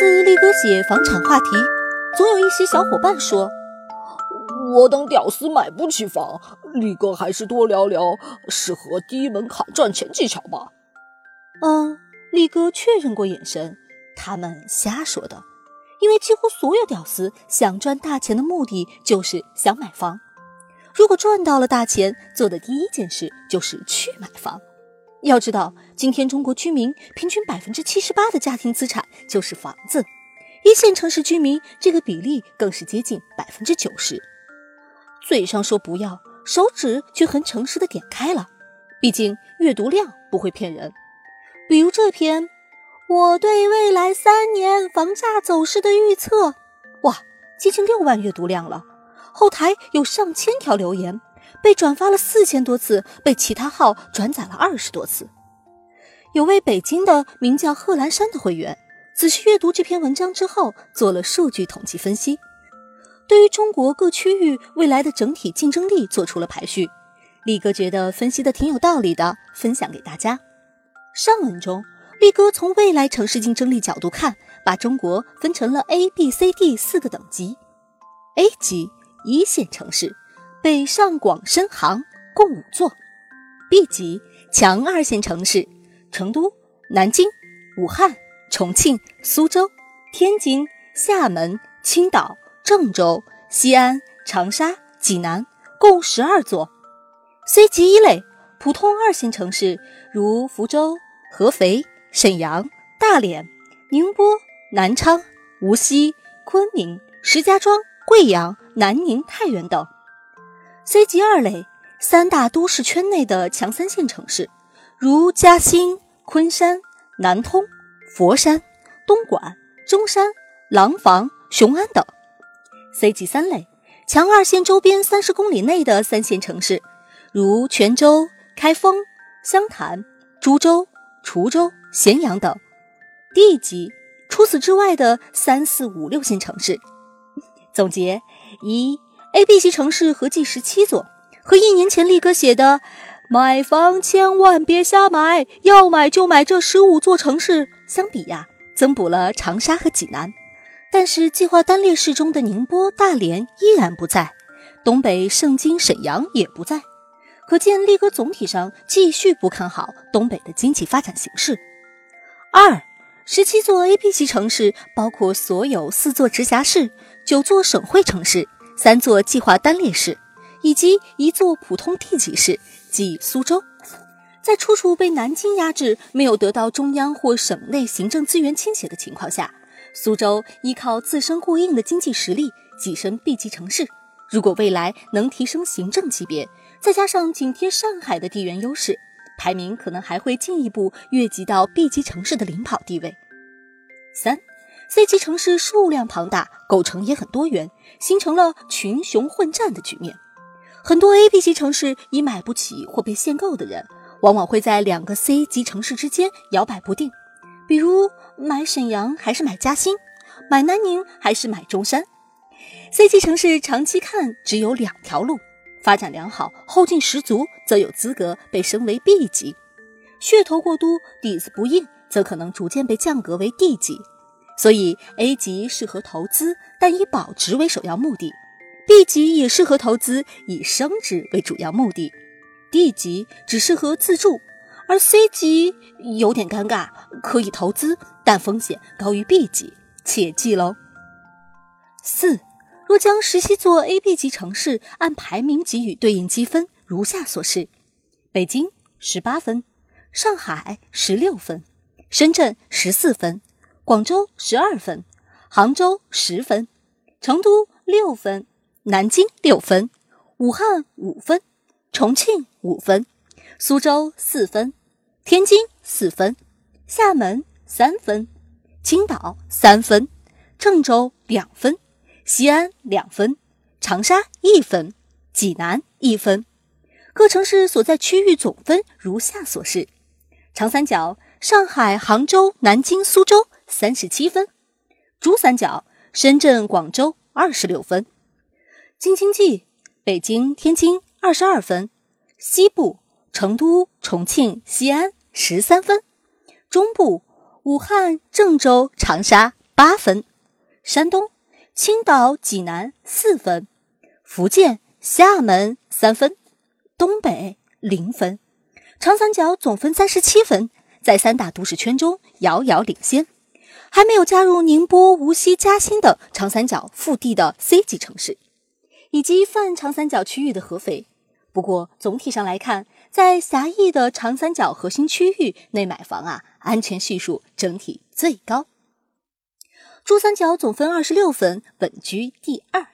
次力哥写房产话题，总有一些小伙伴说：“我等屌丝买不起房，力哥还是多聊聊适合低门槛赚钱技巧吧。”嗯，力哥确认过眼神，他们瞎说的。因为几乎所有屌丝想赚大钱的目的就是想买房，如果赚到了大钱，做的第一件事就是去买房。要知道，今天中国居民平均百分之七十八的家庭资产就是房子，一线城市居民这个比例更是接近百分之九十。嘴上说不要，手指却很诚实的点开了，毕竟阅读量不会骗人。比如这篇。我对未来三年房价走势的预测，哇，接近六万阅读量了。后台有上千条留言，被转发了四千多次，被其他号转载了二十多次。有位北京的名叫贺兰山的会员，仔细阅读这篇文章之后，做了数据统计分析，对于中国各区域未来的整体竞争力做出了排序。力哥觉得分析的挺有道理的，分享给大家。上文中。力哥从未来城市竞争力角度看，把中国分成了 A、B、C、D 四个等级。A 级一线城市，北上广深杭共五座；B 级强二线城市，成都、南京、武汉、重庆、苏州、天津、厦门、青岛、郑州、西安、长沙、济南共十二座；C 级一类普通二线城市，如福州、合肥。沈阳、大连、宁波、南昌、无锡、昆明、石家庄、贵阳、南宁、太原等。C 级二类三大都市圈内的强三线城市，如嘉兴、昆山、南通、佛山、东莞、中山、廊坊、雄安等。C 级三类强二线周边三十公里内的三线城市，如泉州、开封、湘潭、株洲、滁州。咸阳等，D 级，除此之外的三四五六线城市。总结：一，A、B 级城市合计十七座，和一年前力哥写的“买房千万别瞎买，要买就买这十五座城市”相比呀，增补了长沙和济南。但是计划单列市中的宁波、大连依然不在，东北盛京、沈阳也不在，可见力哥总体上继续不看好东北的经济发展形势。二十七座 A、B 级城市包括所有四座直辖市、九座省会城市、三座计划单列市，以及一座普通地级市，即苏州。在处处被南京压制、没有得到中央或省内行政资源倾斜的情况下，苏州依靠自身过硬的经济实力跻身 B 级城市。如果未来能提升行政级别，再加上紧贴上海的地缘优势。排名可能还会进一步越级到 B 级城市的领跑地位。三，C 级城市数量庞大，构成也很多元，形成了群雄混战的局面。很多 A、B 级城市已买不起或被限购的人，往往会在两个 C 级城市之间摇摆不定，比如买沈阳还是买嘉兴，买南宁还是买中山。C 级城市长期看只有两条路。发展良好、后劲十足，则有资格被升为 B 级；噱头过多、底子不硬，则可能逐渐被降格为 D 级。所以，A 级适合投资，但以保值为首要目的；B 级也适合投资，以升值为主要目的；D 级只适合自住，而 C 级有点尴尬，可以投资，但风险高于 B 级，切记喽。四。若将十七座 A、B 级城市按排名给予对应积分，如下所示：北京十八分，上海十六分，深圳十四分，广州十二分，杭州十分，成都六分，南京六分，武汉五分，重庆五分，苏州四分，天津四分，厦门三分，青岛三分，郑州两分。西安两分，长沙一分，济南一分，各城市所在区域总分如下所示：长三角上海、杭州、南京、苏州三十七分；珠三角深圳、广州二十六分；京津冀北京、天津二十二分；西部成都、重庆、西安十三分；中部武汉、郑州、长沙。八分；山东、青岛、济南四分；福建、厦门三分；东北零分。长三角总分三十七分，在三大都市圈中遥遥领先。还没有加入宁波、无锡、嘉兴等长三角腹地的 C 级城市，以及泛长三角区域的合肥。不过总体上来看，在狭义的长三角核心区域内买房啊，安全系数整体最高。珠三角总分二十六分，稳居第二。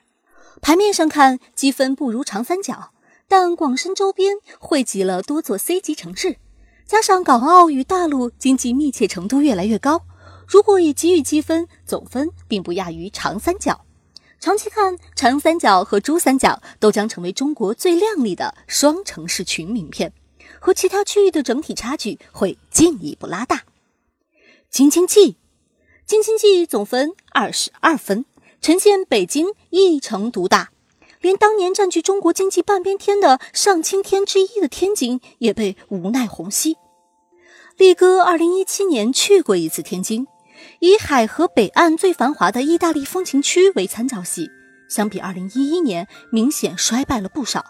牌面上看积分不如长三角，但广深周边汇集了多座 C 级城市，加上港澳与大陆经济密切程度越来越高。如果以给予积分，总分并不亚于长三角。长期看，长三角和珠三角都将成为中国最亮丽的双城市群名片，和其他区域的整体差距会进一步拉大。京津冀，京津冀总分二十二分，呈现北京一城独大，连当年占据中国经济半边天的上青天之一的天津也被无奈虹吸。力哥二零一七年去过一次天津。以海河北岸最繁华的意大利风情区为参照系，相比2011年明显衰败了不少。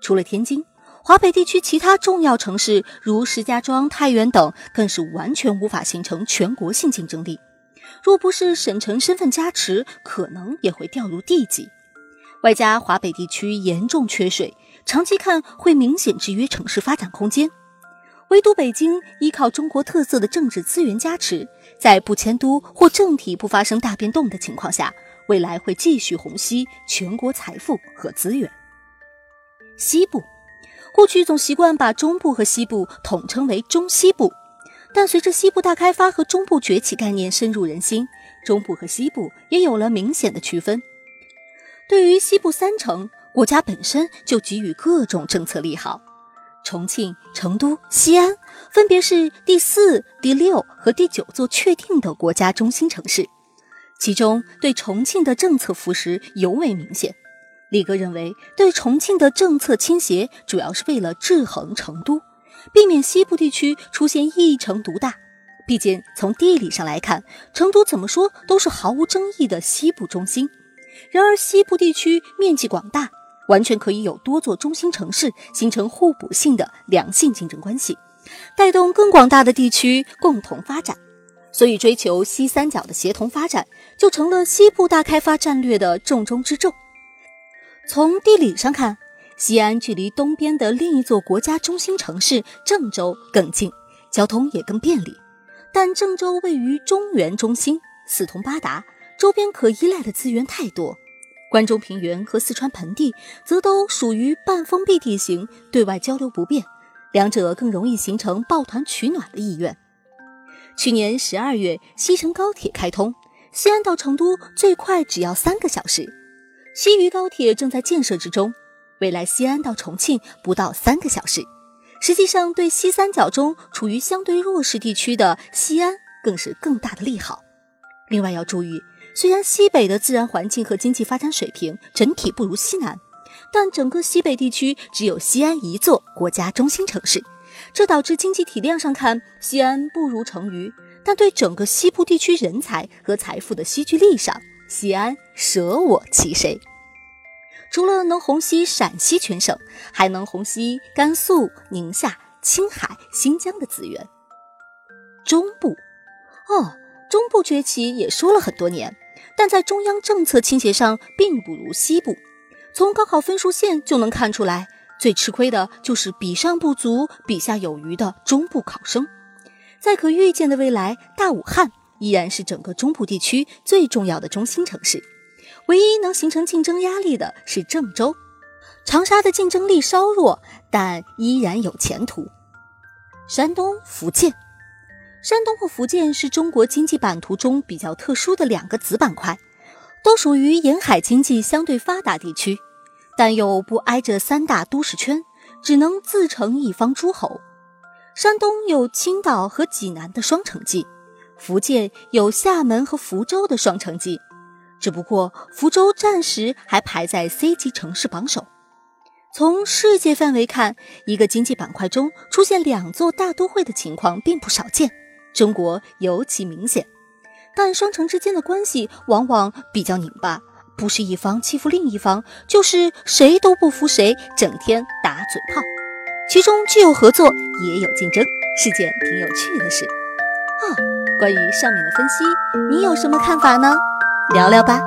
除了天津，华北地区其他重要城市如石家庄、太原等，更是完全无法形成全国性竞争力。若不是省城身份加持，可能也会掉入地级。外加华北地区严重缺水，长期看会明显制约城市发展空间。唯独北京依靠中国特色的政治资源加持，在不迁都或政体不发生大变动的情况下，未来会继续虹吸全国财富和资源。西部，过去总习惯把中部和西部统称为中西部，但随着西部大开发和中部崛起概念深入人心，中部和西部也有了明显的区分。对于西部三城，国家本身就给予各种政策利好。重庆、成都、西安分别是第四、第六和第九座确定的国家中心城市，其中对重庆的政策扶持尤为明显。李哥认为，对重庆的政策倾斜主要是为了制衡成都，避免西部地区出现一城独大。毕竟从地理上来看，成都怎么说都是毫无争议的西部中心。然而，西部地区面积广大。完全可以有多座中心城市形成互补性的良性竞争关系，带动更广大的地区共同发展。所以，追求西三角的协同发展就成了西部大开发战略的重中之重。从地理上看，西安距离东边的另一座国家中心城市郑州更近，交通也更便利。但郑州位于中原中心，四通八达，周边可依赖的资源太多。关中平原和四川盆地则都属于半封闭地形，对外交流不便，两者更容易形成抱团取暖的意愿。去年十二月，西成高铁开通，西安到成都最快只要三个小时。西渝高铁正在建设之中，未来西安到重庆不到三个小时。实际上，对西三角中处于相对弱势地区的西安，更是更大的利好。另外要注意。虽然西北的自然环境和经济发展水平整体不如西南，但整个西北地区只有西安一座国家中心城市，这导致经济体量上看西安不如成渝，但对整个西部地区人才和财富的吸聚力上，西安舍我其谁。除了能虹吸陕西全省，还能虹吸甘肃、宁夏、青海、新疆的资源。中部，哦，中部崛起也说了很多年。但在中央政策倾斜上，并不如西部。从高考分数线就能看出来，最吃亏的就是比上不足、比下有余的中部考生。在可预见的未来，大武汉依然是整个中部地区最重要的中心城市。唯一能形成竞争压力的是郑州、长沙的竞争力稍弱，但依然有前途。山东、福建。山东和福建是中国经济版图中比较特殊的两个子板块，都属于沿海经济相对发达地区，但又不挨着三大都市圈，只能自成一方诸侯。山东有青岛和济南的双城记，福建有厦门和福州的双城记，只不过福州暂时还排在 C 级城市榜首。从世界范围看，一个经济板块中出现两座大都会的情况并不少见。中国尤其明显，但双城之间的关系往往比较拧巴，不是一方欺负另一方，就是谁都不服谁，整天打嘴炮。其中既有合作，也有竞争，是件挺有趣的事。啊，关于上面的分析，你有什么看法呢？聊聊吧。